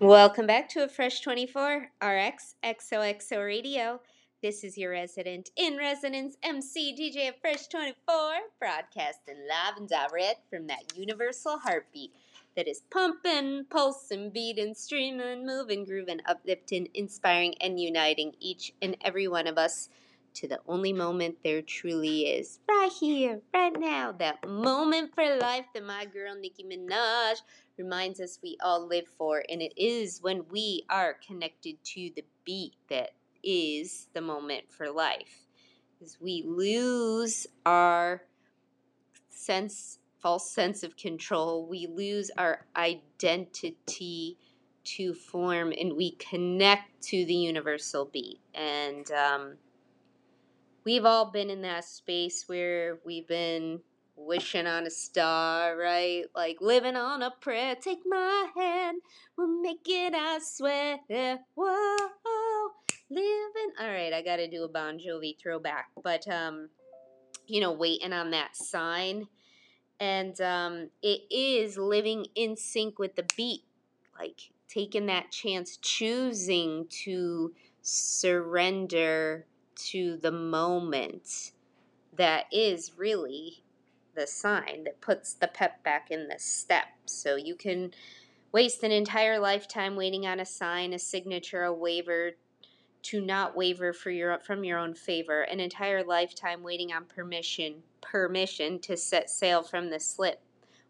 Welcome back to a Fresh 24 RX XOXO Radio. This is your resident in residence MC DJ of Fresh 24, broadcasting live and direct from that universal heartbeat that is pumping, pulsing, beating, streaming, moving, grooving, uplifting, inspiring, and uniting each and every one of us to the only moment there truly is. Right here, right now, that moment for life that my girl Nicki Minaj reminds us we all live for, and it is when we are connected to the beat that is the moment for life. As we lose our sense, false sense of control, we lose our identity to form, and we connect to the universal beat. And um, we've all been in that space where we've been wishing on a star, right? Like living on a prayer. Take my hand, we'll make it, I swear. Whoa, living. All right, I got to do a Bon Jovi throwback, but um, you know, waiting on that sign, and um, it is living in sync with the beat, like taking that chance, choosing to surrender to the moment that is really the sign that puts the pep back in the step. So you can waste an entire lifetime waiting on a sign, a signature, a waiver to not waver for your from your own favor, an entire lifetime waiting on permission, permission to set sail from the slip.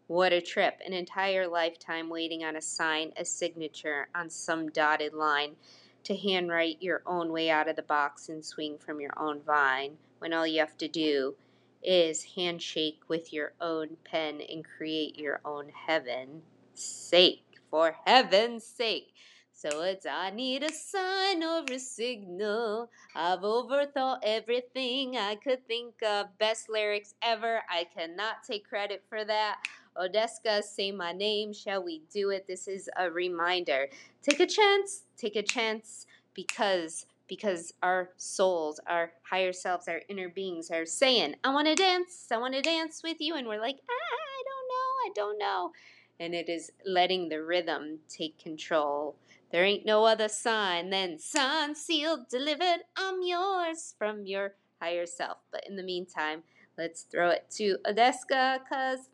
What a trip. An entire lifetime waiting on a sign, a signature on some dotted line to handwrite your own way out of the box and swing from your own vine when all you have to do is handshake with your own pen and create your own heaven sake for heaven's sake so it's I need a sign or a signal. I've overthought everything I could think of. Best lyrics ever. I cannot take credit for that. ODESZA, say my name. Shall we do it? This is a reminder. Take a chance. Take a chance because because our souls, our higher selves, our inner beings are saying, I want to dance, I want to dance with you. And we're like, ah, I don't know, I don't know. And it is letting the rhythm take control. There ain't no other sign than sign sealed, delivered, I'm yours from your higher self. But in the meantime, let's throw it to ODESZA because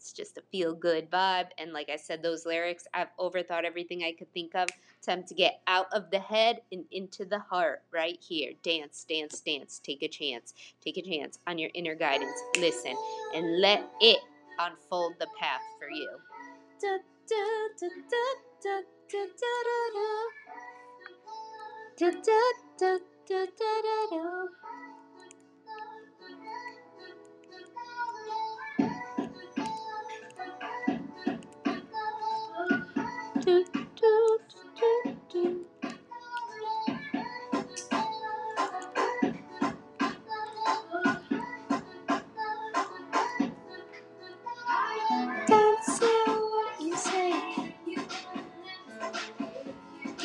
it's just a feel good vibe. And like I said, those lyrics, I've overthought everything I could think of. Time to get out of the head and into the heart right here. Dance, dance, dance. Take a chance. Take a chance on your inner guidance. Listen and let it unfold the path for you.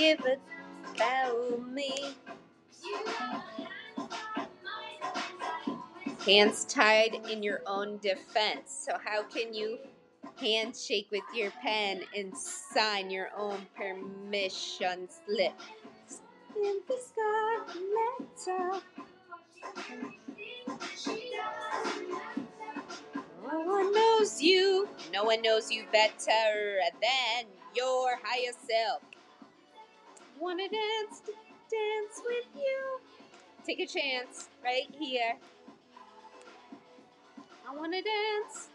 Give about me. Hands tied in your own defense. So, how can you handshake with your pen and sign your own permission slip? In the scarlet No one knows you. No one knows you better than your higher self. Wanna dance, dance with you? Take a chance right here. I wanna dance.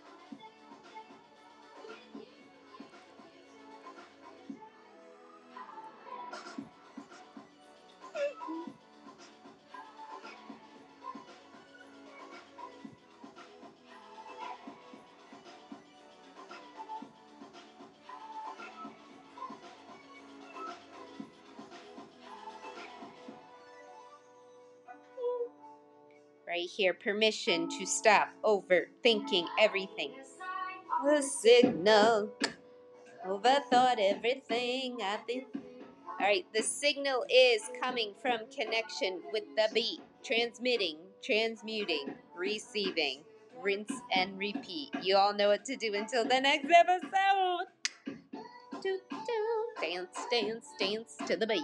Right here permission to stop overthinking everything. The signal. Overthought everything. I think. All right, the signal is coming from connection with the beat, transmitting, transmuting, receiving, rinse and repeat. You all know what to do until the next episode. Dance, dance, dance to the beat.